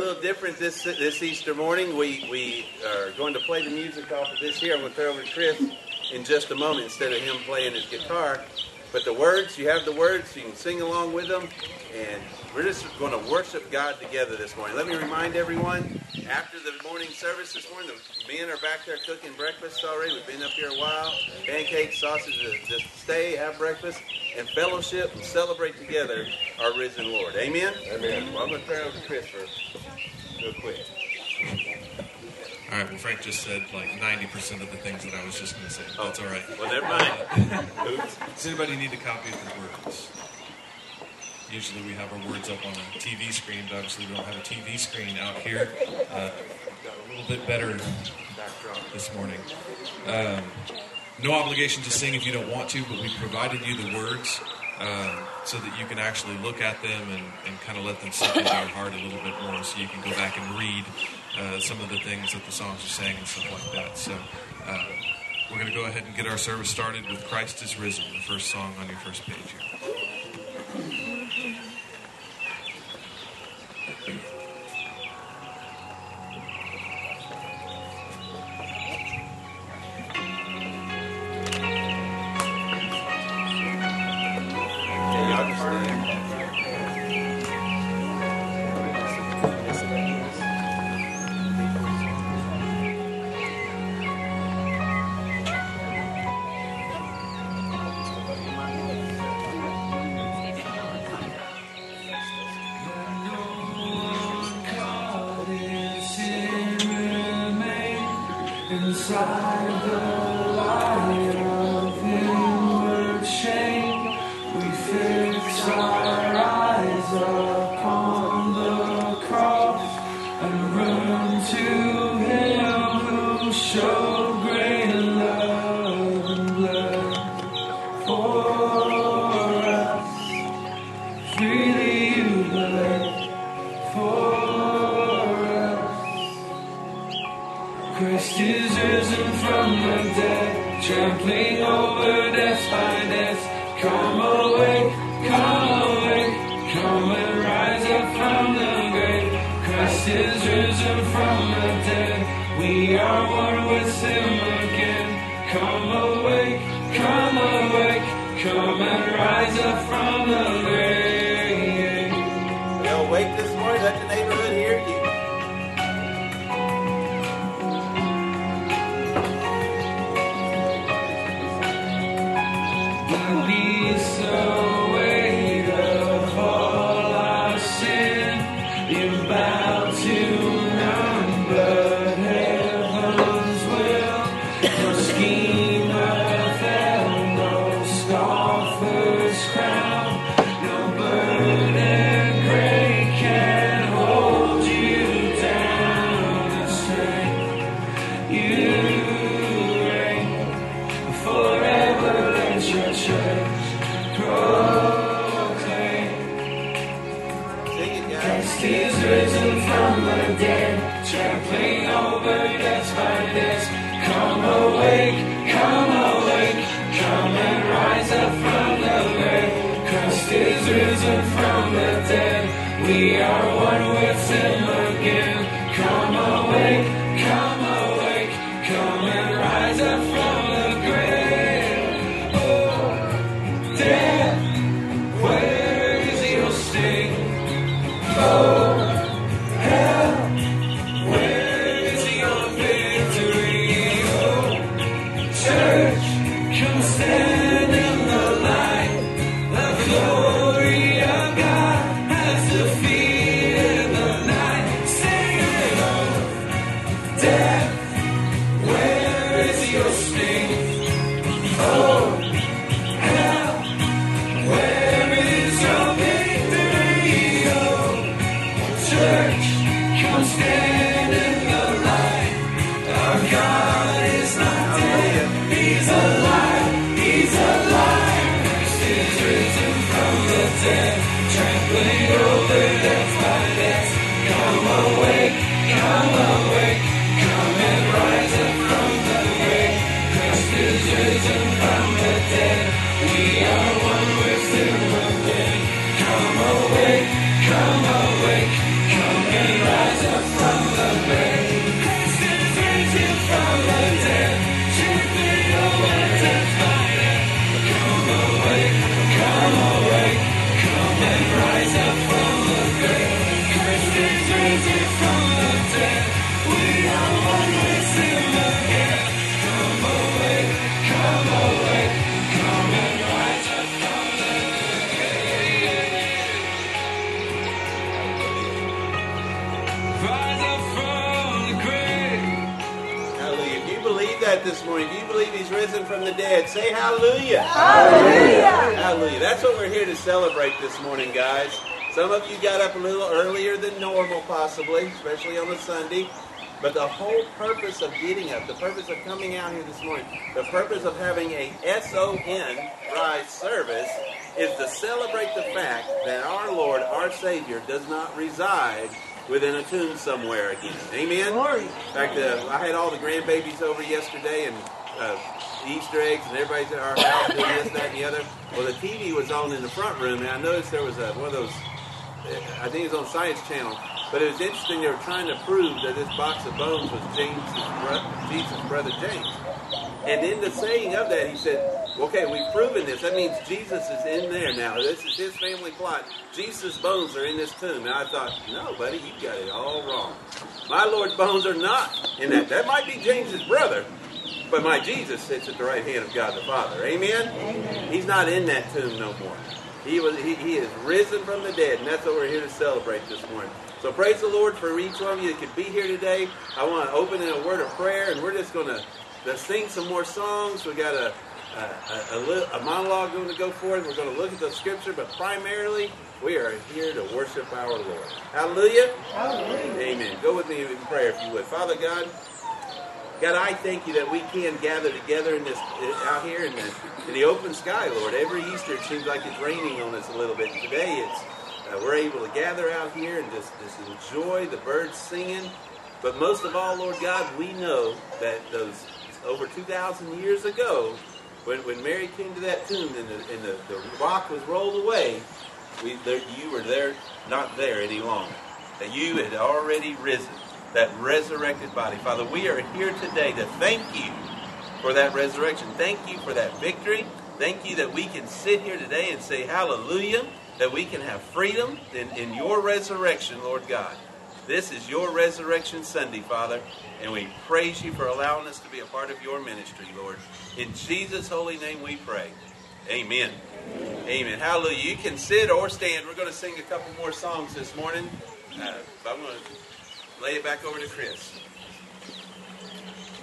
little different this this Easter morning. We we are going to play the music off of this here. I'm going to throw over to Chris in just a moment instead of him playing his guitar. But the words, you have the words, you can sing along with them, and we're just going to worship God together this morning. Let me remind everyone, after the morning service this morning, the men are back there cooking breakfast already. We've been up here a while. Pancakes, sausage, uh, just stay, have breakfast, and fellowship and celebrate together our risen Lord. Amen? Amen. Well, I'm going to turn it over to Chris for real quick. All right. Well, Frank just said like 90% of the things that I was just going to say. Oh. That's all right. Well, never mind. Oops. Does anybody need a copy of the words? Usually we have our words up on a TV screen, but obviously we don't have a TV screen out here. Uh, got a little bit better this morning. Um, no obligation to sing if you don't want to, but we provided you the words um, so that you can actually look at them and, and kind of let them sink into your heart a little bit more so you can go back and read uh, some of the things that the songs are saying and stuff like that. So uh, we're going to go ahead and get our service started with Christ is Risen, the first song on your first page here. Yeah, of getting up, the purpose of coming out here this morning, the purpose of having a S-O-N rise service is to celebrate the fact that our Lord, our Savior, does not reside within a tomb somewhere again. Amen? Glory. In fact, uh, I had all the grandbabies over yesterday and uh, Easter eggs, and everybody's at our house doing this, that, and the other. Well, the TV was on in the front room, and I noticed there was a, one of those, uh, I think it was on Science Channel, but it was interesting. They were trying to prove that this box of bones was James's bro- Jesus' brother James. And in the saying of that, he said, okay, we've proven this. That means Jesus is in there now. This is his family plot. Jesus' bones are in this tomb. And I thought, no, buddy, you got it all wrong. My Lord's bones are not in that. That might be James's brother, but my Jesus sits at the right hand of God the Father. Amen? He's not in that tomb no more. He was he, he is risen from the dead, and that's what we're here to celebrate this morning. So praise the Lord for each one of you that could be here today. I want to open in a word of prayer, and we're just going to sing some more songs. We got a a, a, a, monologue going to go forth. We're going to look at the scripture, but primarily we are here to worship our Lord. Hallelujah. Amen. Go with me in prayer if you would. Father God, God, I thank you that we can gather together in this out here in the in the open sky, Lord. Every Easter it seems like it's raining on us a little bit. Today it's uh, we're able to gather out here and just, just enjoy the birds singing. But most of all, Lord God, we know that those over 2,000 years ago, when, when Mary came to that tomb and the, and the, the rock was rolled away, we, there, you were there, not there any longer. That you had already risen, that resurrected body. Father, we are here today to thank you for that resurrection. Thank you for that victory. Thank you that we can sit here today and say hallelujah, that we can have freedom in, in your resurrection, Lord God. This is your resurrection Sunday, Father, and we praise you for allowing us to be a part of your ministry, Lord. In Jesus' holy name we pray. Amen. Amen. Hallelujah. You can sit or stand. We're going to sing a couple more songs this morning. Uh, but I'm going to lay it back over to Chris.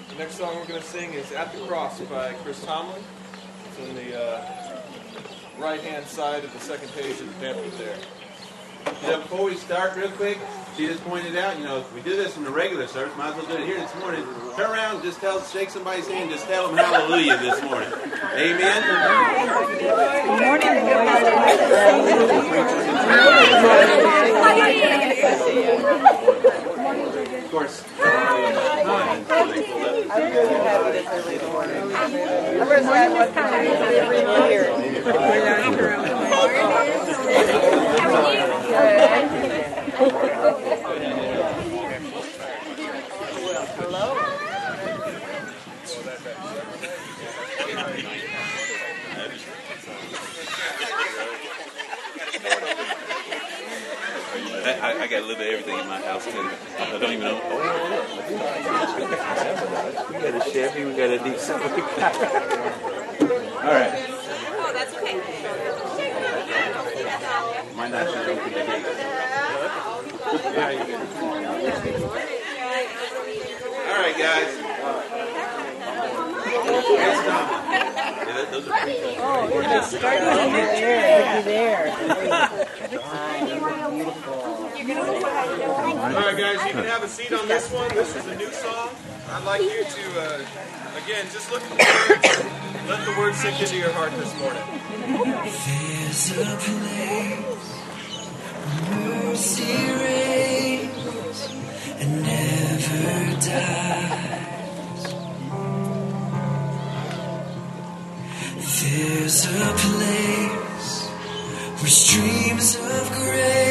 The next song we're going to sing is At the Cross by Chris Tomlin. It's in the uh, right hand side of the second page of the pamphlet there. Know, before we start, real quick, she just pointed out, you know, if we do this in the regular service, might as well do it here this morning. Turn around just tell, shake somebody's hand, just tell them hallelujah this morning. Amen. Good morning, boys. Of course. I, I, I got a little bit of everything in my house too. I don't even know. Oh, we got a Chevy, we got a diesel. All right. Oh, that's okay. Might not should open the gate. All right, guys. Yes, Tom. Yeah, that- those are pretty cool. All right, guys, you can have a seat on this one. This is a new song. I'd like you to, uh, again, just look at the words. Let the words sink into your heart this morning. There's a place where mercy reigns and never dies. There's a place where streams of grace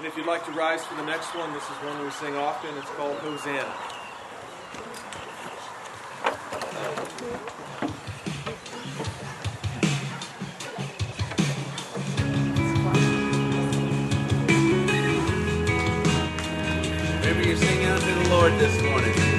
And if you'd like to rise for the next one, this is one we sing often. It's called Hosanna. Maybe you're singing to the Lord this morning.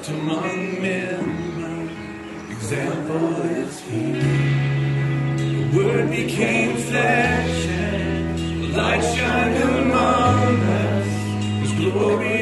out among men. Example is He. The Word became flesh and light shined among us. His glory.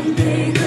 one day.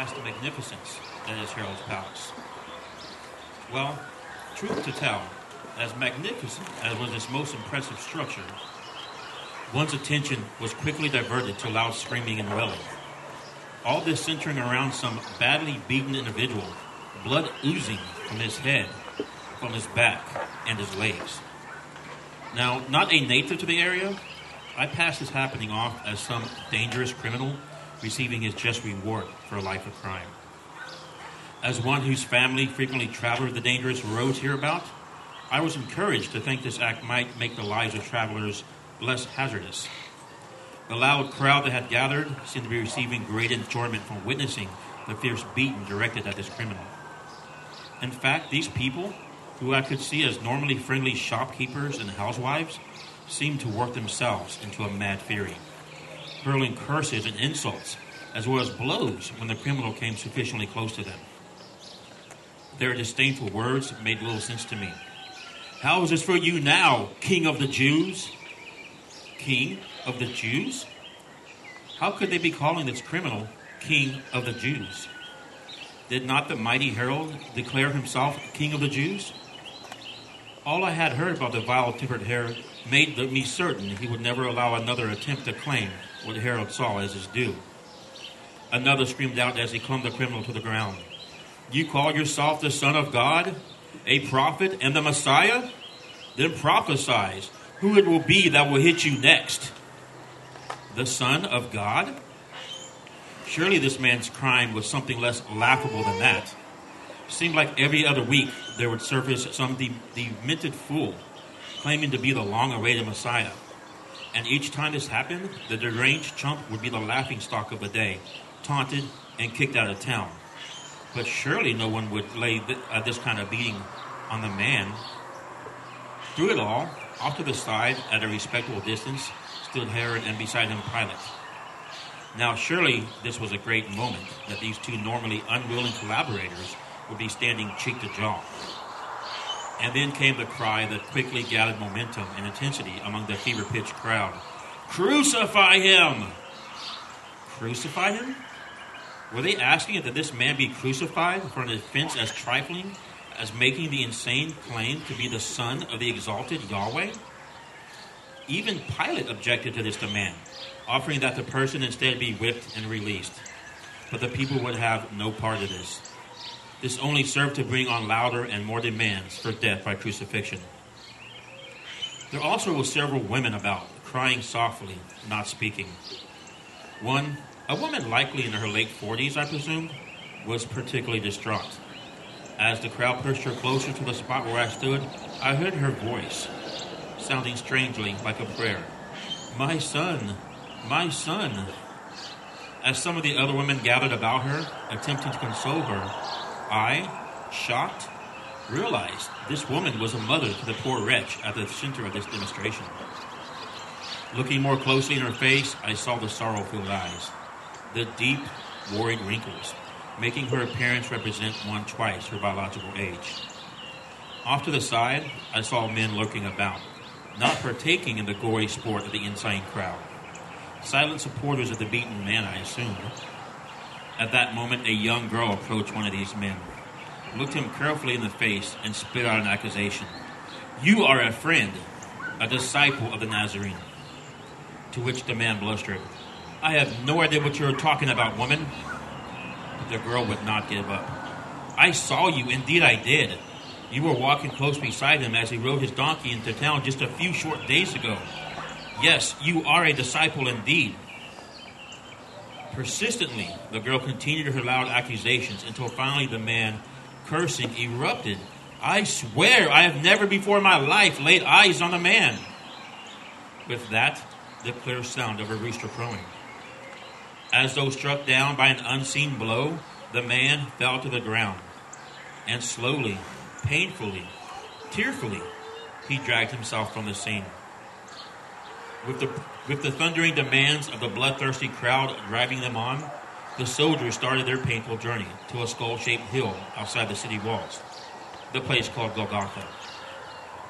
past the magnificence that is Herod's palace. Well, truth to tell, as magnificent as was this most impressive structure, one's attention was quickly diverted to loud screaming and wailing. All this centering around some badly beaten individual, blood oozing from his head, from his back, and his legs. Now, not a native to the area, I passed this happening off as some dangerous criminal receiving his just reward for a life of crime. As one whose family frequently traveled the dangerous roads hereabout, I was encouraged to think this act might make the lives of travelers less hazardous. The loud crowd that had gathered seemed to be receiving great enjoyment from witnessing the fierce beating directed at this criminal. In fact, these people, who I could see as normally friendly shopkeepers and housewives, seemed to work themselves into a mad fury, hurling curses and insults, as well as blows when the criminal came sufficiently close to them. Their disdainful words made little sense to me. How is this for you now, King of the Jews? King of the Jews? How could they be calling this criminal King of the Jews? Did not the mighty Herod declare himself King of the Jews? All I had heard about the vile tempered Herod made me certain he would never allow another attempt to claim what Herod saw as his due. Another screamed out as he clung the criminal to the ground. You call yourself the Son of God, a prophet, and the Messiah? Then prophesy who it will be that will hit you next. The Son of God? Surely this man's crime was something less laughable than that. seemed like every other week there would surface some de- demented fool claiming to be the long awaited Messiah. And each time this happened, the deranged chump would be the laughing stock of the day, taunted and kicked out of town. But surely no one would lay th- uh, this kind of beating on the man. Through it all, off to the side, at a respectable distance, stood Herod and beside him Pilate. Now, surely this was a great moment that these two normally unwilling collaborators would be standing cheek to jaw. And then came the cry that quickly gathered momentum and intensity among the fever pitched crowd Crucify him! Crucify him? Were they asking that this man be crucified for an offense as trifling as making the insane claim to be the son of the exalted Yahweh? Even Pilate objected to this demand, offering that the person instead be whipped and released. But the people would have no part of this. This only served to bring on louder and more demands for death by crucifixion. There also were several women about, crying softly, not speaking. One, a woman likely in her late 40s, I presume, was particularly distraught. As the crowd pushed her closer to the spot where I stood, I heard her voice, sounding strangely like a prayer. My son, my son. As some of the other women gathered about her, attempting to console her, I, shocked, realized this woman was a mother to the poor wretch at the center of this demonstration. Looking more closely in her face, I saw the sorrow filled eyes, the deep, worried wrinkles, making her appearance represent one twice her biological age. Off to the side, I saw men lurking about, not partaking in the gory sport of the insane crowd. Silent supporters of the beaten man, I assumed. At that moment, a young girl approached one of these men, looked him carefully in the face, and spit out an accusation. You are a friend, a disciple of the Nazarene. To which the man blustered, I have no idea what you're talking about, woman. But the girl would not give up. I saw you, indeed I did. You were walking close beside him as he rode his donkey into town just a few short days ago. Yes, you are a disciple indeed. Persistently, the girl continued her loud accusations until finally the man, cursing, erupted. I swear I have never before in my life laid eyes on a man. With that, the clear sound of a rooster crowing. As though struck down by an unseen blow, the man fell to the ground. And slowly, painfully, tearfully, he dragged himself from the scene. With the, with the thundering demands of the bloodthirsty crowd driving them on, the soldiers started their painful journey to a skull shaped hill outside the city walls, the place called Golgotha.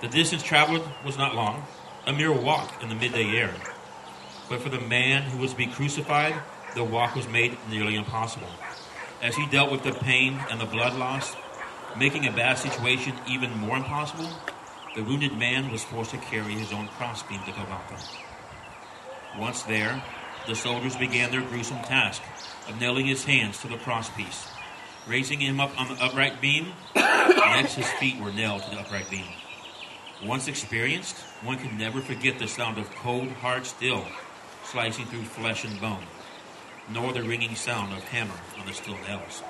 The distance traveled was not long, a mere walk in the midday air. But for the man who was to be crucified, the walk was made nearly impossible. As he dealt with the pain and the blood loss, making a bad situation even more impossible, the wounded man was forced to carry his own crossbeam to Golgotha. Once there, the soldiers began their gruesome task of nailing his hands to the crosspiece, raising him up on the upright beam. Next, his feet were nailed to the upright beam. Once experienced, one can never forget the sound of cold, hard steel slicing through flesh and bone, nor the ringing sound of hammer on the steel nails.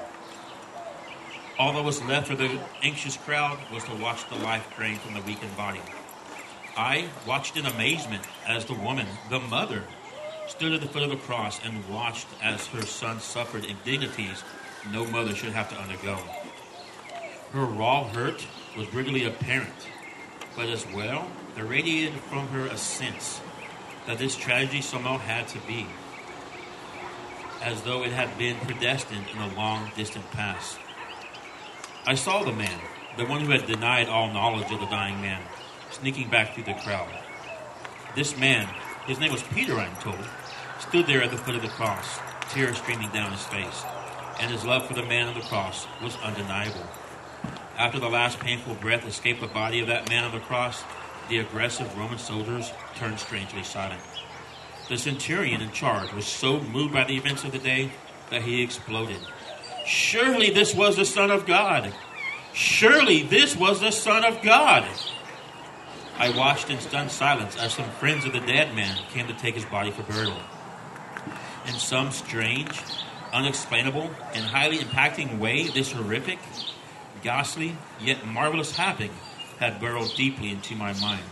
All that was left for the anxious crowd was to watch the life drain from the weakened body. I watched in amazement as the woman, the mother, stood at the foot of the cross and watched as her son suffered indignities no mother should have to undergo. Her raw hurt was readily apparent, but as well, there radiated from her a sense that this tragedy somehow had to be, as though it had been predestined in a long distant past. I saw the man, the one who had denied all knowledge of the dying man, sneaking back through the crowd. This man, his name was Peter, I'm told, stood there at the foot of the cross, tears streaming down his face, and his love for the man on the cross was undeniable. After the last painful breath escaped the body of that man on the cross, the aggressive Roman soldiers turned strangely silent. The centurion in charge was so moved by the events of the day that he exploded. Surely this was the Son of God! Surely this was the Son of God! I watched in stunned silence as some friends of the dead man came to take his body for burial. In some strange, unexplainable, and highly impacting way, this horrific, ghastly, yet marvelous happening had burrowed deeply into my mind.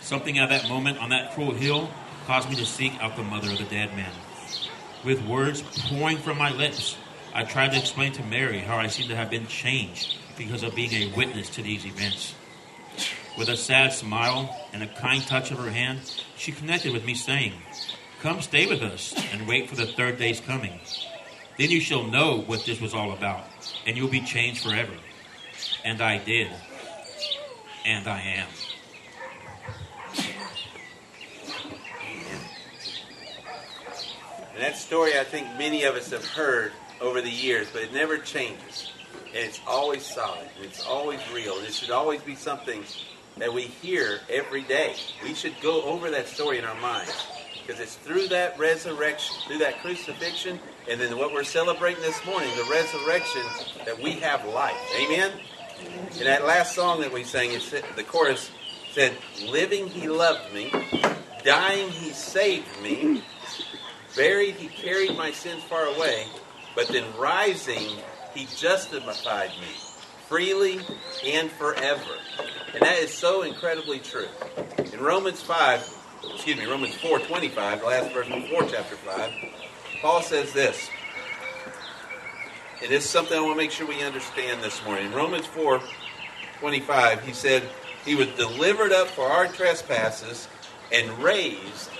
Something at that moment on that cruel hill caused me to seek out the mother of the dead man. With words pouring from my lips, I tried to explain to Mary how I seemed to have been changed because of being a witness to these events. With a sad smile and a kind touch of her hand, she connected with me, saying, Come stay with us and wait for the third day's coming. Then you shall know what this was all about, and you'll be changed forever. And I did. And I am. And that story, I think many of us have heard over the years, but it never changes. And it's always solid. And it's always real. And it should always be something that we hear every day. We should go over that story in our minds. Because it's through that resurrection, through that crucifixion, and then what we're celebrating this morning, the resurrection, that we have life. Amen? And that last song that we sang, the chorus said, Living, he loved me. Dying, he saved me. Buried, he carried my sins far away. But then rising, he justified me freely and forever. And that is so incredibly true. In Romans 5, excuse me, Romans 4 25, the last verse before chapter 5, Paul says this. And this is something I want to make sure we understand this morning. In Romans 4 25, he said, He was delivered up for our trespasses and raised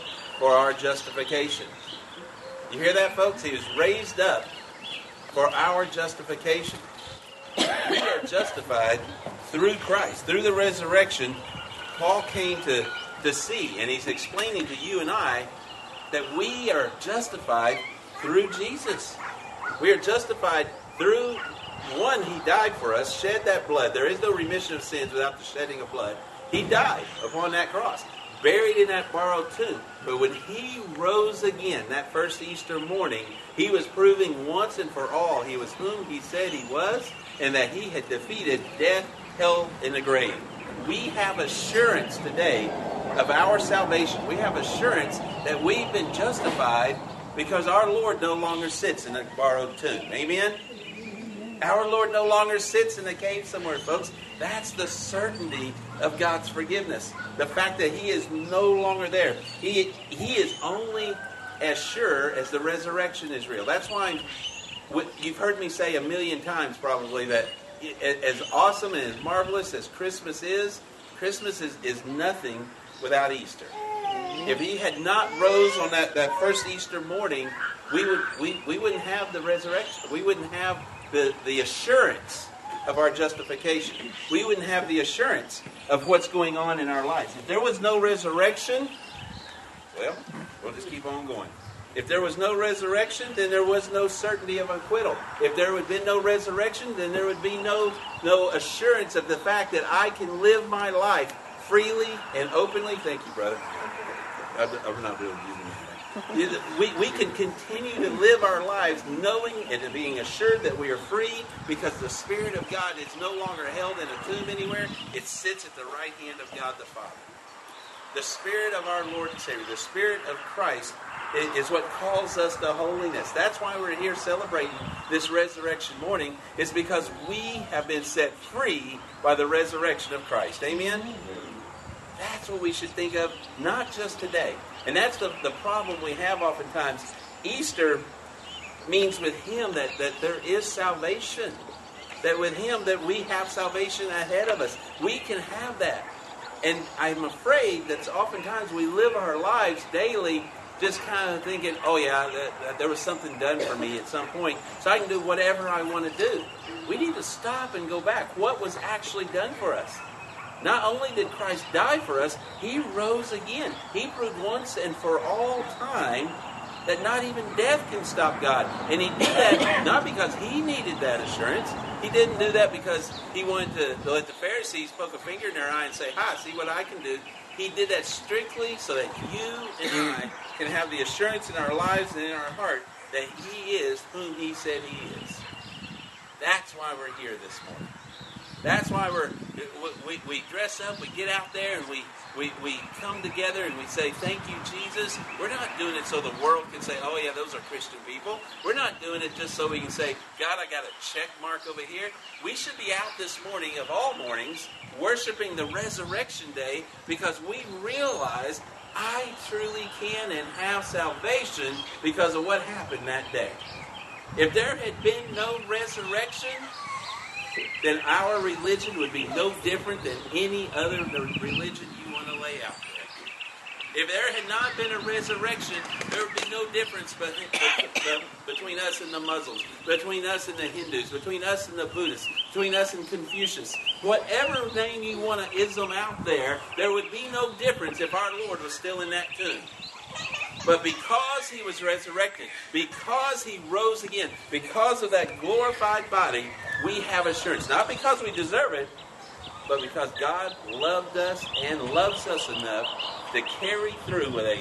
for our justification. You hear that, folks? He was raised up for our justification. We are justified through Christ, through the resurrection. Paul came to, to see, and he's explaining to you and I that we are justified through Jesus. We are justified through one, he died for us, shed that blood. There is no remission of sins without the shedding of blood. He died upon that cross, buried in that borrowed tomb. But when he rose again that first Easter morning, he was proving once and for all he was whom he said he was, and that he had defeated death, hell, and the grave. We have assurance today of our salvation. We have assurance that we've been justified because our Lord no longer sits in a borrowed tomb. Amen? Our Lord no longer sits in a cave somewhere, folks. That's the certainty of God's forgiveness. The fact that He is no longer there. He, he is only as sure as the resurrection is real. That's why you've heard me say a million times probably that as awesome and as marvelous as Christmas is, Christmas is, is nothing without Easter. If he had not rose on that, that first Easter morning, we would we, we wouldn't have the resurrection. We wouldn't have the, the assurance of our justification. We wouldn't have the assurance of what's going on in our lives. If there was no resurrection, well, we'll just keep on going. If there was no resurrection, then there was no certainty of acquittal. If there had been no resurrection, then there would be no, no assurance of the fact that I can live my life freely and openly. Thank you, brother. I'm I'm not really using that. We, we can continue to live our lives knowing and being assured that we are free because the Spirit of God is no longer held in a tomb anywhere. It sits at the right hand of God the Father. The Spirit of our Lord and Savior, the Spirit of Christ, i- is what calls us to holiness. That's why we're here celebrating this resurrection morning, is because we have been set free by the resurrection of Christ. Amen? That's what we should think of, not just today. And that's the, the problem we have oftentimes. Easter means with Him that, that there is salvation. That with Him that we have salvation ahead of us. We can have that. And I'm afraid that oftentimes we live our lives daily just kind of thinking, oh yeah, that, that there was something done for me at some point, so I can do whatever I want to do. We need to stop and go back. What was actually done for us? Not only did Christ die for us, he rose again. He proved once and for all time that not even death can stop God. And he did that not because he needed that assurance. He didn't do that because he wanted to, let the Pharisees poke a finger in their eye and say, Hi, see what I can do. He did that strictly so that you and I can have the assurance in our lives and in our heart that he is whom he said he is. That's why we're here this morning. That's why we're we, we dress up, we get out there, and we, we we come together and we say, "Thank you, Jesus." We're not doing it so the world can say, "Oh yeah, those are Christian people." We're not doing it just so we can say, "God, I got a check mark over here." We should be out this morning of all mornings, worshiping the resurrection day because we realize I truly can and have salvation because of what happened that day. If there had been no resurrection, then our religion would be no different than any other religion you want to lay out there. If there had not been a resurrection, there would be no difference be- be- between us and the Muslims, between us and the Hindus, between us and the Buddhists, between us and Confucius. Whatever name you want to ism out there, there would be no difference if our Lord was still in that tomb. But because he was resurrected, because he rose again, because of that glorified body, we have assurance. Not because we deserve it, but because God loved us and loves us enough to carry through with a,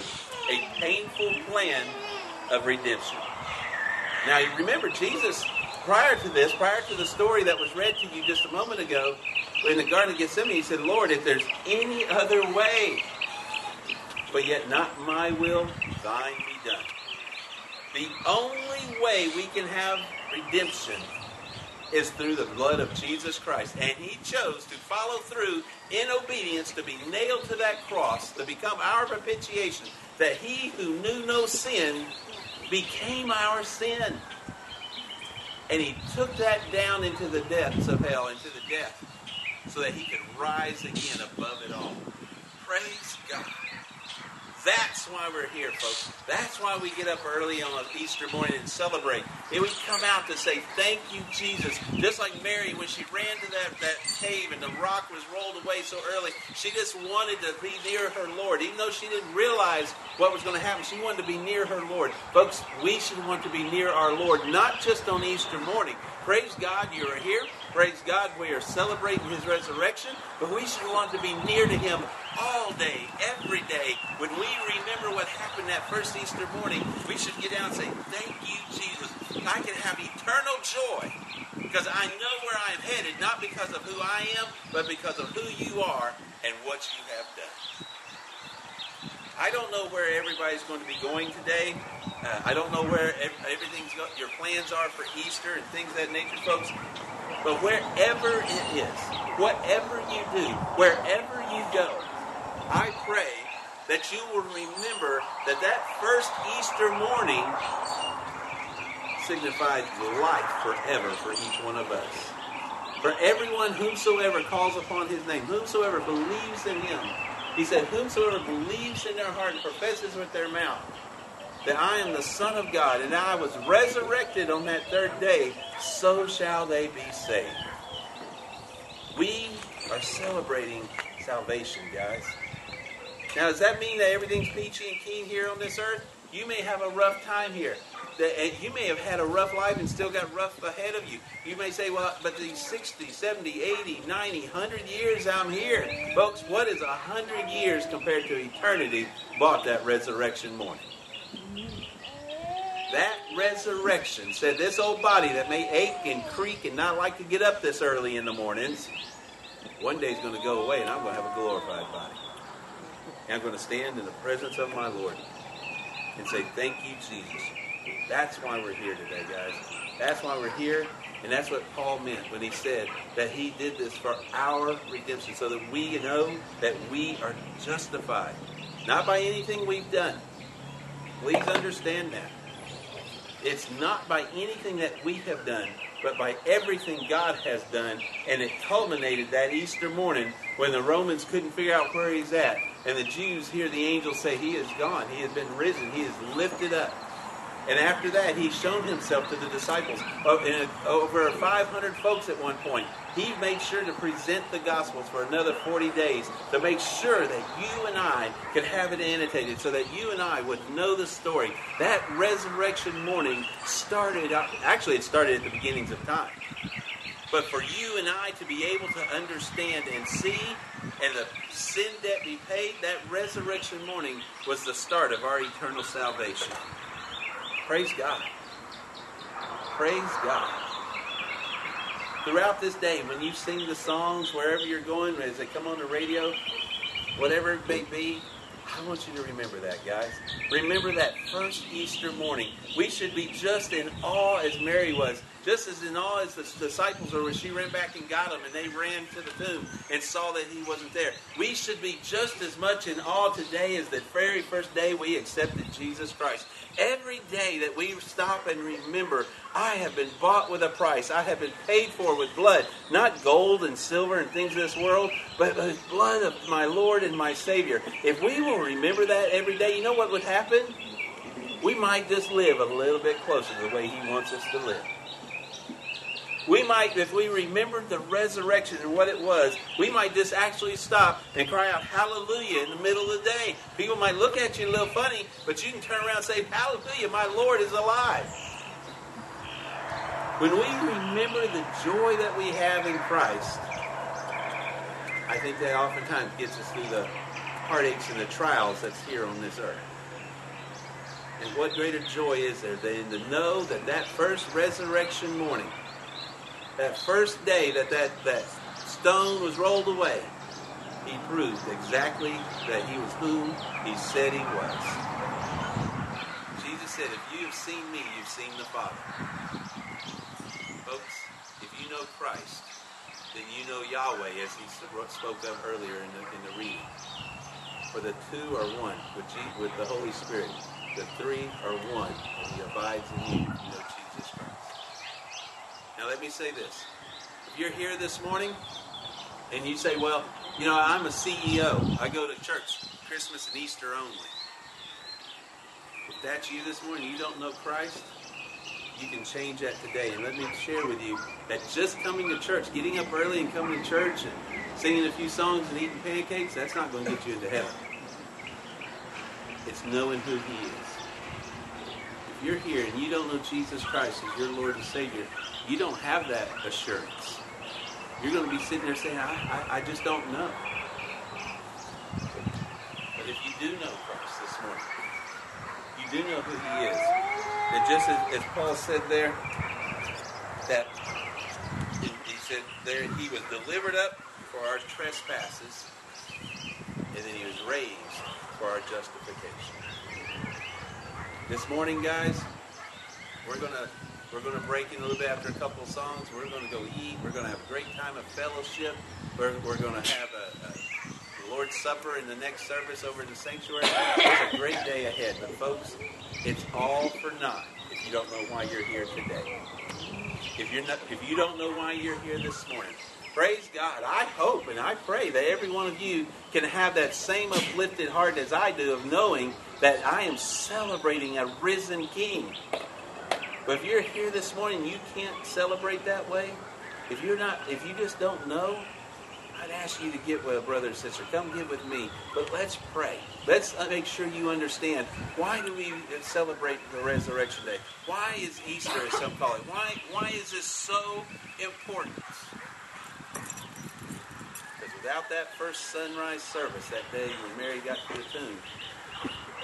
a painful plan of redemption. Now, you remember Jesus, prior to this, prior to the story that was read to you just a moment ago, in the Garden of Gethsemane, he said, Lord, if there's any other way, but yet not my will, thine be done. The only way we can have redemption is through the blood of Jesus Christ. And he chose to follow through in obedience to be nailed to that cross, to become our propitiation, that he who knew no sin became our sin. And he took that down into the depths of hell, into the death, so that he could rise again above it all. Praise God. That's why we're here, folks. That's why we get up early on Easter morning and celebrate. And we come out to say, Thank you, Jesus. Just like Mary, when she ran to that, that cave and the rock was rolled away so early, she just wanted to be near her Lord. Even though she didn't realize what was going to happen, she wanted to be near her Lord. Folks, we should want to be near our Lord, not just on Easter morning. Praise God, you are here. Praise God, we are celebrating His resurrection, but we should want to be near to Him all day, every day. When we remember what happened that first Easter morning, we should get down and say, Thank you, Jesus. I can have eternal joy because I know where I'm headed, not because of who I am, but because of who you are and what you have done. I don't know where everybody's going to be going today. Uh, I don't know where ev- everything's go- your plans are for Easter and things of that nature, folks. But wherever it is, whatever you do, wherever you go, I pray that you will remember that that first Easter morning signified life forever for each one of us. For everyone whomsoever calls upon his name, whomsoever believes in him, he said, Whomsoever believes in their heart and professes with their mouth that I am the Son of God and I was resurrected on that third day, so shall they be saved. We are celebrating salvation, guys. Now, does that mean that everything's peachy and keen here on this earth? You may have a rough time here. you may have had a rough life and still got rough ahead of you. You may say, well, but these 60, 70, 80, 90, 100 years I'm here. Folks, what is 100 years compared to eternity bought that resurrection morning? That resurrection said this old body that may ache and creak and not like to get up this early in the mornings, one day is going to go away and I'm going to have a glorified body. And I'm going to stand in the presence of my Lord and say, Thank you, Jesus. That's why we're here today, guys. That's why we're here. And that's what Paul meant when he said that he did this for our redemption, so that we know that we are justified. Not by anything we've done. Please understand that. It's not by anything that we have done, but by everything God has done. And it culminated that Easter morning when the Romans couldn't figure out where he's at. And the Jews hear the angel say, He is gone. He has been risen. He is lifted up. And after that, he's shown himself to the disciples. Oh, uh, Over 500 folks at one point. He made sure to present the Gospels for another 40 days to make sure that you and I could have it annotated so that you and I would know the story. That resurrection morning started, actually, it started at the beginnings of time. But for you and I to be able to understand and see and the sin debt be paid, that resurrection morning was the start of our eternal salvation. Praise God. Praise God. Throughout this day, when you sing the songs, wherever you're going, as they come on the radio, whatever it may be, I want you to remember that, guys. Remember that first Easter morning. We should be just in awe as Mary was, just as in awe as the disciples were when she ran back and got him and they ran to the tomb and saw that he wasn't there. We should be just as much in awe today as the very first day we accepted Jesus Christ. Every day that we stop and remember, I have been bought with a price. I have been paid for with blood, not gold and silver and things of this world, but the blood of my Lord and my Savior. If we will remember that every day, you know what would happen? We might just live a little bit closer to the way He wants us to live. We might, if we remembered the resurrection and what it was, we might just actually stop and cry out hallelujah in the middle of the day. People might look at you a little funny, but you can turn around and say, Hallelujah, my Lord is alive. When we remember the joy that we have in Christ, I think that oftentimes gets us through the heartaches and the trials that's here on this earth. And what greater joy is there than to know that that first resurrection morning, that first day that that, that stone was rolled away, he proved exactly that he was who he said he was. Jesus said, if you have seen me, you've seen the Father. Folks, if you know Christ, then you know Yahweh as he spoke of earlier in the, in the reading. For the two are one with, with the Holy Spirit. The three are one, and he abides in you. You know Jesus Christ. Now let me say this. If you're here this morning and you say, well, you know, I'm a CEO. I go to church Christmas and Easter only. If that's you this morning, you don't know Christ, you can change that today. And let me share with you that just coming to church, getting up early and coming to church and singing a few songs and eating pancakes, that's not going to get you into heaven. It's knowing who He is. If you're here and you don't know Jesus Christ as your Lord and Savior, you don't have that assurance. You're going to be sitting there saying, I, I, I just don't know. But if you do know Christ this morning, you do know who He is. That just as, as Paul said there, that he, said there He was delivered up for our trespasses, and then He was raised for our justification. This morning, guys, we're gonna we're gonna break in a little bit after a couple of songs. We're gonna go eat. We're gonna have a great time of fellowship. We're, we're gonna have a, a Lord's Supper in the next service over in the sanctuary. It's a great day ahead. But folks, it's all for naught if you don't know why you're here today. If you're not, if you don't know why you're here this morning, praise God. I hope and I pray that every one of you can have that same uplifted heart as I do of knowing that I am celebrating a risen King. But if you're here this morning, you can't celebrate that way. If you're not, if you just don't know, I'd ask you to get with a brother and sister. Come get with me. But let's pray. Let's uh, make sure you understand why do we celebrate the resurrection day? Why is Easter, as some call it? Why, why is this so important? Because without that first sunrise service that day when Mary got to the tomb,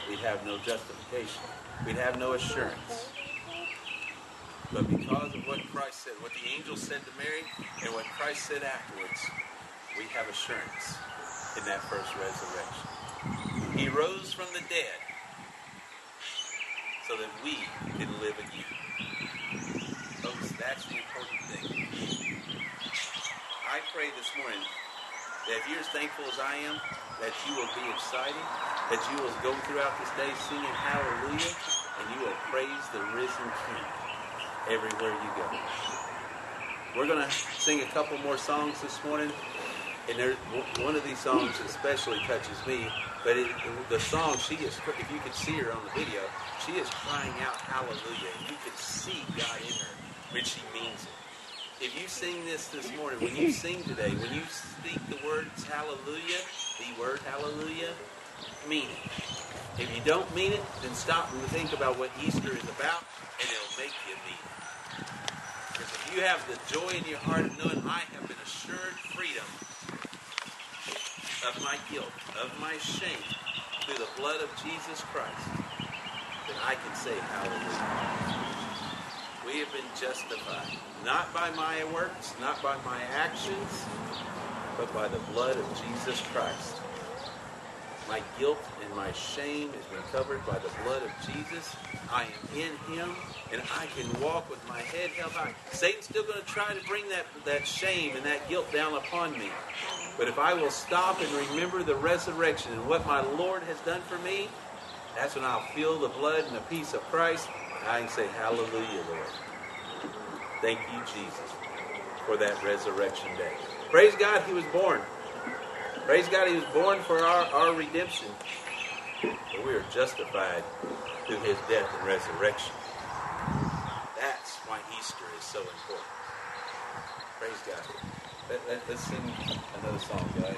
we'd have no justification. We'd have no assurance. But because of what Christ said, what the angel said to Mary, and what Christ said afterwards, we have assurance in that first resurrection. He rose from the dead so that we can live again. Folks, that's the important thing. I pray this morning that if you're as thankful as I am, that you will be excited, that you will go throughout this day singing hallelujah, and you will praise the risen King everywhere you go. We're going to sing a couple more songs this morning, and there, one of these songs especially touches me. But it, the song, she is, if you could see her on the video, she is crying out hallelujah. You could see God in her when she means it if you sing this this morning, when you sing today, when you speak the words hallelujah, the word hallelujah, mean it. If you don't mean it, then stop and think about what Easter is about, and it'll make you mean it. Because if you have the joy in your heart of knowing I have been assured freedom of my guilt, of my shame, through the blood of Jesus Christ, then I can say hallelujah. We have been justified, not by my works, not by my actions, but by the blood of Jesus Christ. My guilt and my shame has been covered by the blood of Jesus. I am in him, and I can walk with my head held high. Satan's still going to try to bring that, that shame and that guilt down upon me. But if I will stop and remember the resurrection and what my Lord has done for me, that's when I'll feel the blood and the peace of Christ. I can say, Hallelujah, Lord. Thank you, Jesus, for that resurrection day. Praise God, He was born. Praise God, He was born for our, our redemption. But we are justified through His death and resurrection. That's why Easter is so important. Praise God. Let, let, let's sing another song, guys.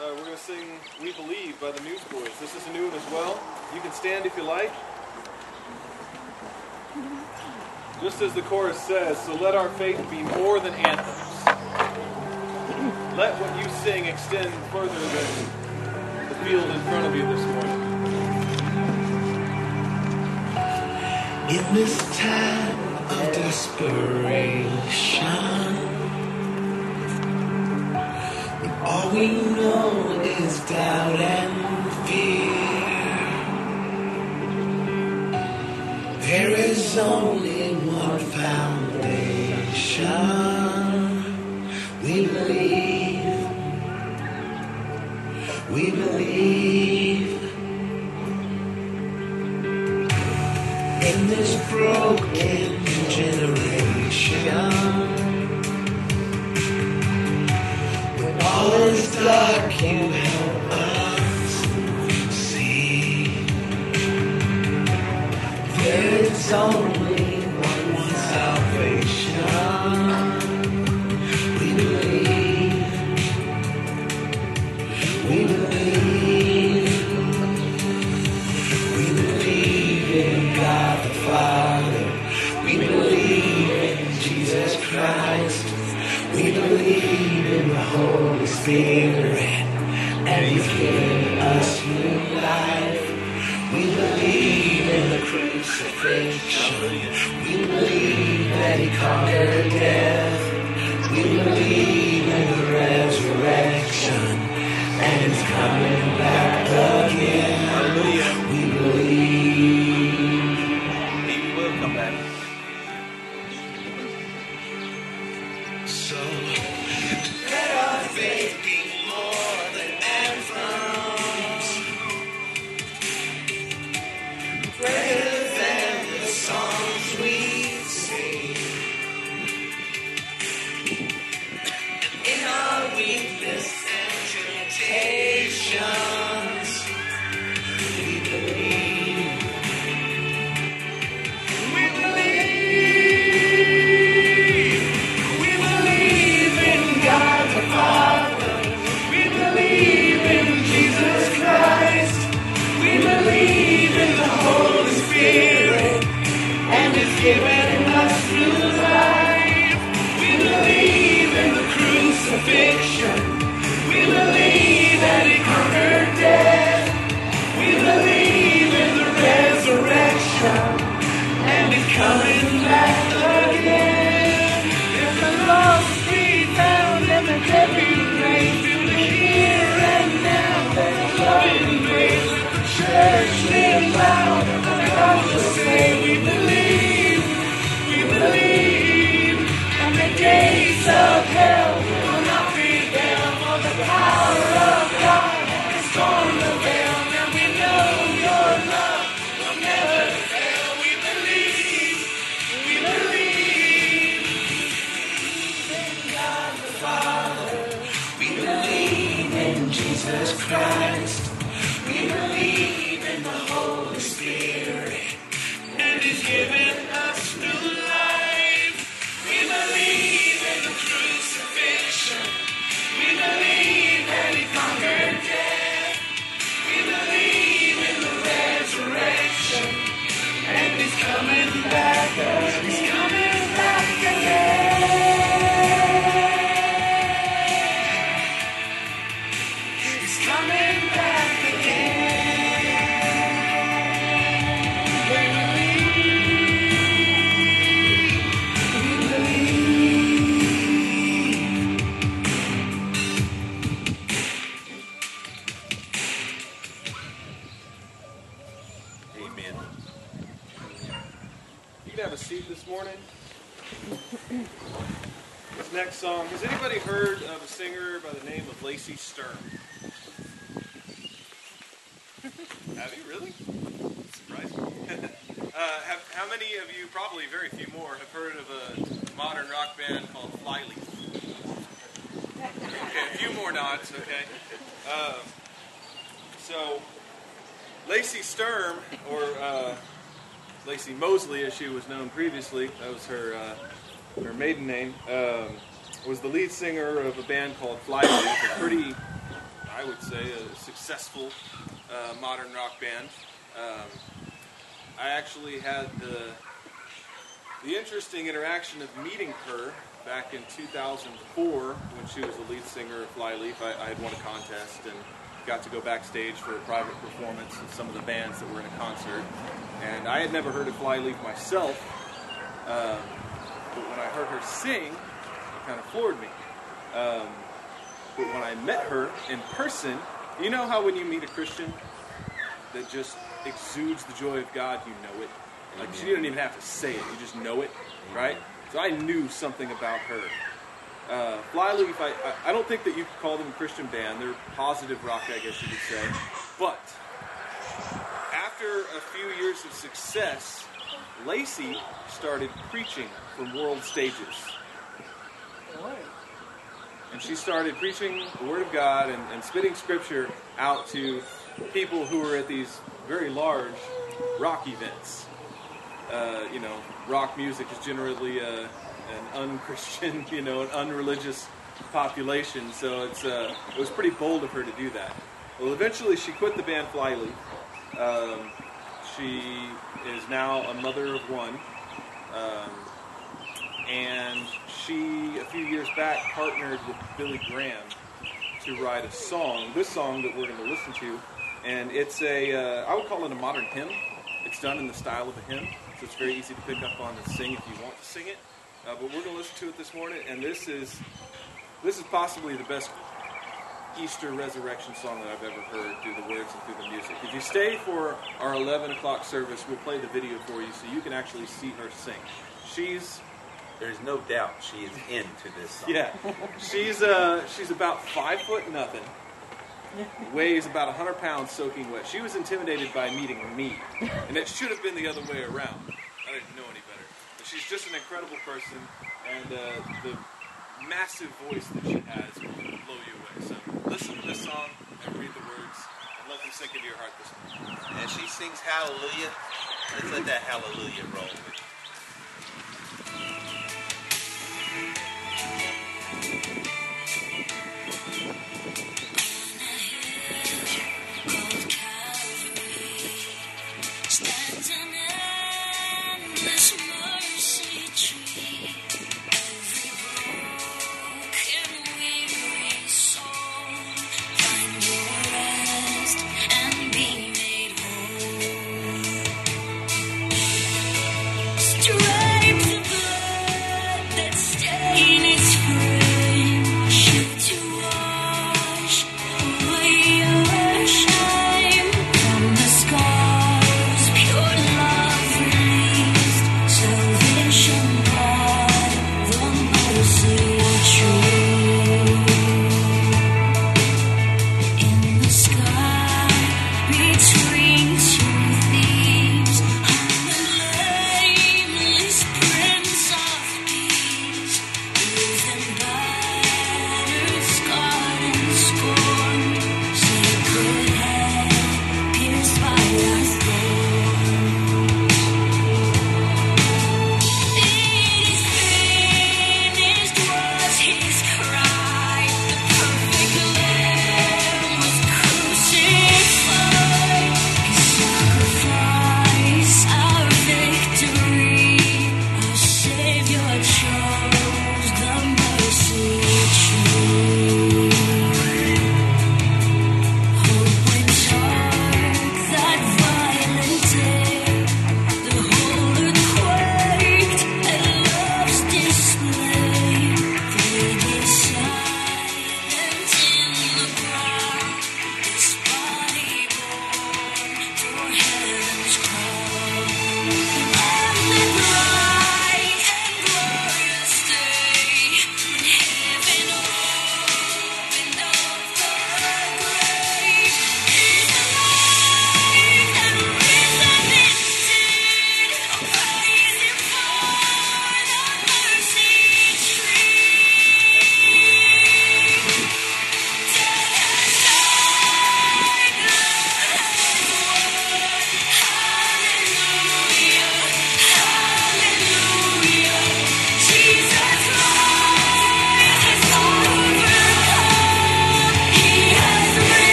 Uh, we're going to sing We Believe by the Newsboys. This is a new one as well. You can stand if you like. Just as the chorus says, so let our faith be more than anthems. Let what you sing extend further than the field in front of you this morning. In this time of desperation, all we know is doubt and fear, there is only has anybody heard of a singer by the name of Lacey Sturm? have you really? Surprising. uh, have, how many of you, probably very few more, have heard of a modern rock band called Flyleaf? Okay, a few more nods, okay. Um, so, Lacey Sturm, or uh, Lacey Mosley, as she was known previously, that was her uh, her maiden name, um, was the lead singer of a band called Flyleaf, a pretty, I would say, a successful uh, modern rock band. Um, I actually had the the interesting interaction of meeting her back in 2004 when she was the lead singer of Flyleaf. I, I had won a contest and got to go backstage for a private performance of some of the bands that were in a concert. And I had never heard of Flyleaf myself, um, but when I heard her sing, kind of floored me. Um, but when I met her in person, you know how when you meet a Christian that just exudes the joy of God, you know it. Like she didn't even have to say it; you just know it, right? So I knew something about her. Uh, Flyleaf, I, I, I don't think that you could call them a Christian band. They're positive rock, I guess you could say. But after a few years of success, Lacey started preaching from world stages. And she started preaching the Word of God and, and spitting Scripture out to people who were at these very large rock events. Uh, you know, rock music is generally uh, an unchristian, you know, an unreligious population. So it's uh, it was pretty bold of her to do that. Well, eventually she quit the band Flyleaf. Um, she is now a mother of one, um, and she a few years back partnered with Billy Graham to write a song. This song that we're going to listen to, and it's a uh, I would call it a modern hymn. It's done in the style of a hymn, so it's very easy to pick up on and sing if you want to sing it. Uh, but we're going to listen to it this morning, and this is this is possibly the best Easter resurrection song that I've ever heard through the words and through the music. If you stay for our 11 o'clock service, we'll play the video for you so you can actually see her sing. She's There's no doubt she is into this song. yeah, she's uh she's about five foot nothing, weighs about 100 pounds soaking wet. She was intimidated by meeting me, and it should have been the other way around. I didn't know any better. But she's just an incredible person, and uh, the massive voice that she has will blow you away. So listen to this song and read the words, and let them sink into your heart this morning. And she sings hallelujah. Let's let that hallelujah roll. あっ!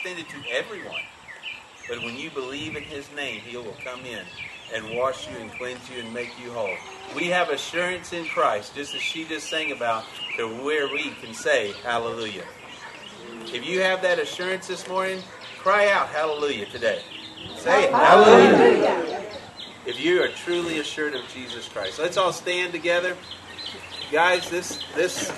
Extended to everyone. But when you believe in his name, he will come in and wash you and cleanse you and make you whole. We have assurance in Christ, just as she just sang about, to where we can say hallelujah. If you have that assurance this morning, cry out hallelujah today. Say it. Hallelujah. If you are truly assured of Jesus Christ. Let's all stand together. Guys, this this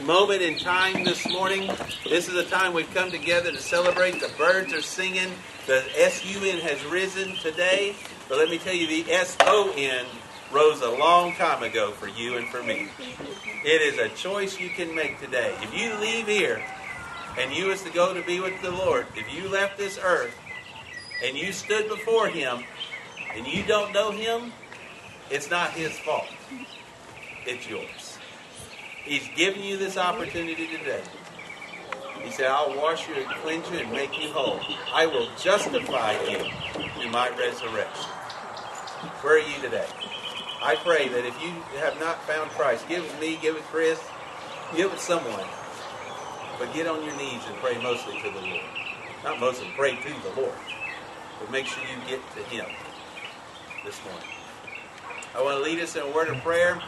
moment in time this morning, this is the time we've come together to celebrate. The birds are singing. The S-U-N has risen today. But let me tell you, the S-O-N rose a long time ago for you and for me. It is a choice you can make today. If you leave here and you was to go to be with the Lord, if you left this earth and you stood before Him and you don't know Him, it's not His fault. It's yours. He's given you this opportunity today. He said, I'll wash you and cleanse you and make you whole. I will justify you through my resurrection. Where are you today? I pray that if you have not found Christ, give it me, give it Chris, give it someone. But get on your knees and pray mostly to the Lord. Not mostly, pray to the Lord. But make sure you get to Him this morning. I want to lead us in a word of prayer.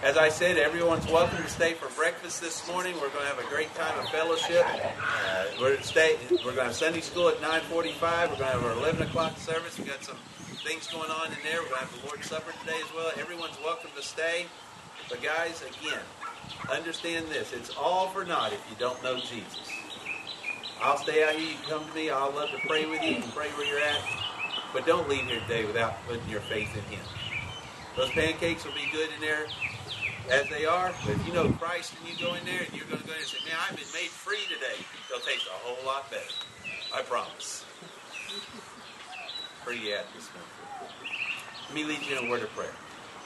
As I said, everyone's welcome to stay for breakfast this morning. We're going to have a great time of fellowship. Uh, we're, stay, we're going to have Sunday school at 9.45. We're going to have our 11 o'clock service. We've got some things going on in there. We're going to have the Lord's Supper today as well. Everyone's welcome to stay. But guys, again, understand this. It's all for naught if you don't know Jesus. I'll stay out here. You come to me. I'll love to pray with you. You can pray where you're at. But don't leave here today without putting your faith in Him. Those pancakes will be good in there as they are. But if you know Christ and you go in there and you're going to go in and say, man, I've been made free today, they'll taste a whole lot better. I promise. Where you at this morning? Let me lead you in a word of prayer.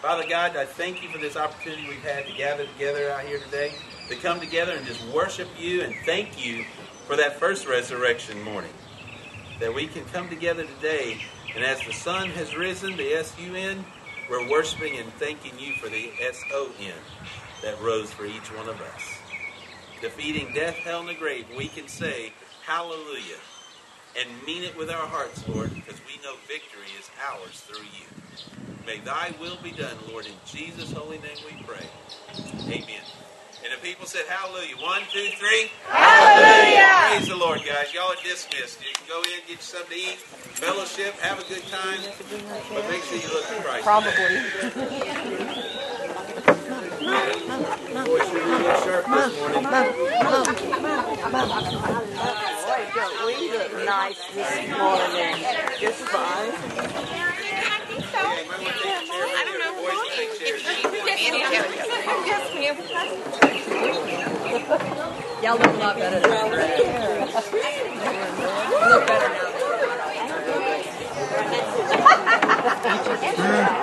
Father God, I thank you for this opportunity we've had to gather together out here today, to come together and just worship you and thank you for that first resurrection morning. That we can come together today, and as the sun has risen, the S-U-N, we're worshiping and thanking you for the S-O-N that rose for each one of us. Defeating death, hell, and the grave, we can say, Hallelujah, and mean it with our hearts, Lord, because we know victory is ours through you. May thy will be done, Lord. In Jesus' holy name we pray. Amen. And the people said, Hallelujah. One, two, three. Hallelujah. Praise the Lord, guys. Y'all are dismissed. You can go in, get you something to eat, fellowship, have a good time, but make sure you look at Christ. Probably. Boy, sure you look sharp this morning. Boy, don't we look nice this morning. Just fine. Yeah, you might want to take a chair. I don't know. Boys can. Y'all look a lot better than You look better now.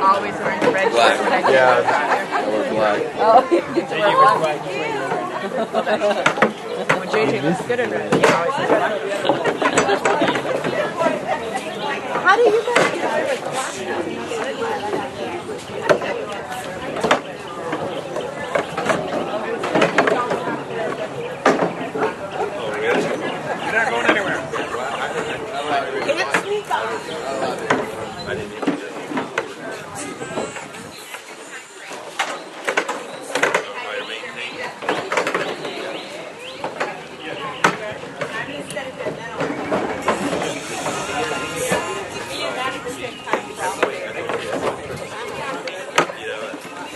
Always wearing the red shirt when I get Yeah, or black. Oh, you wear black. When JJ looks good in red, he always wears red. How do you guys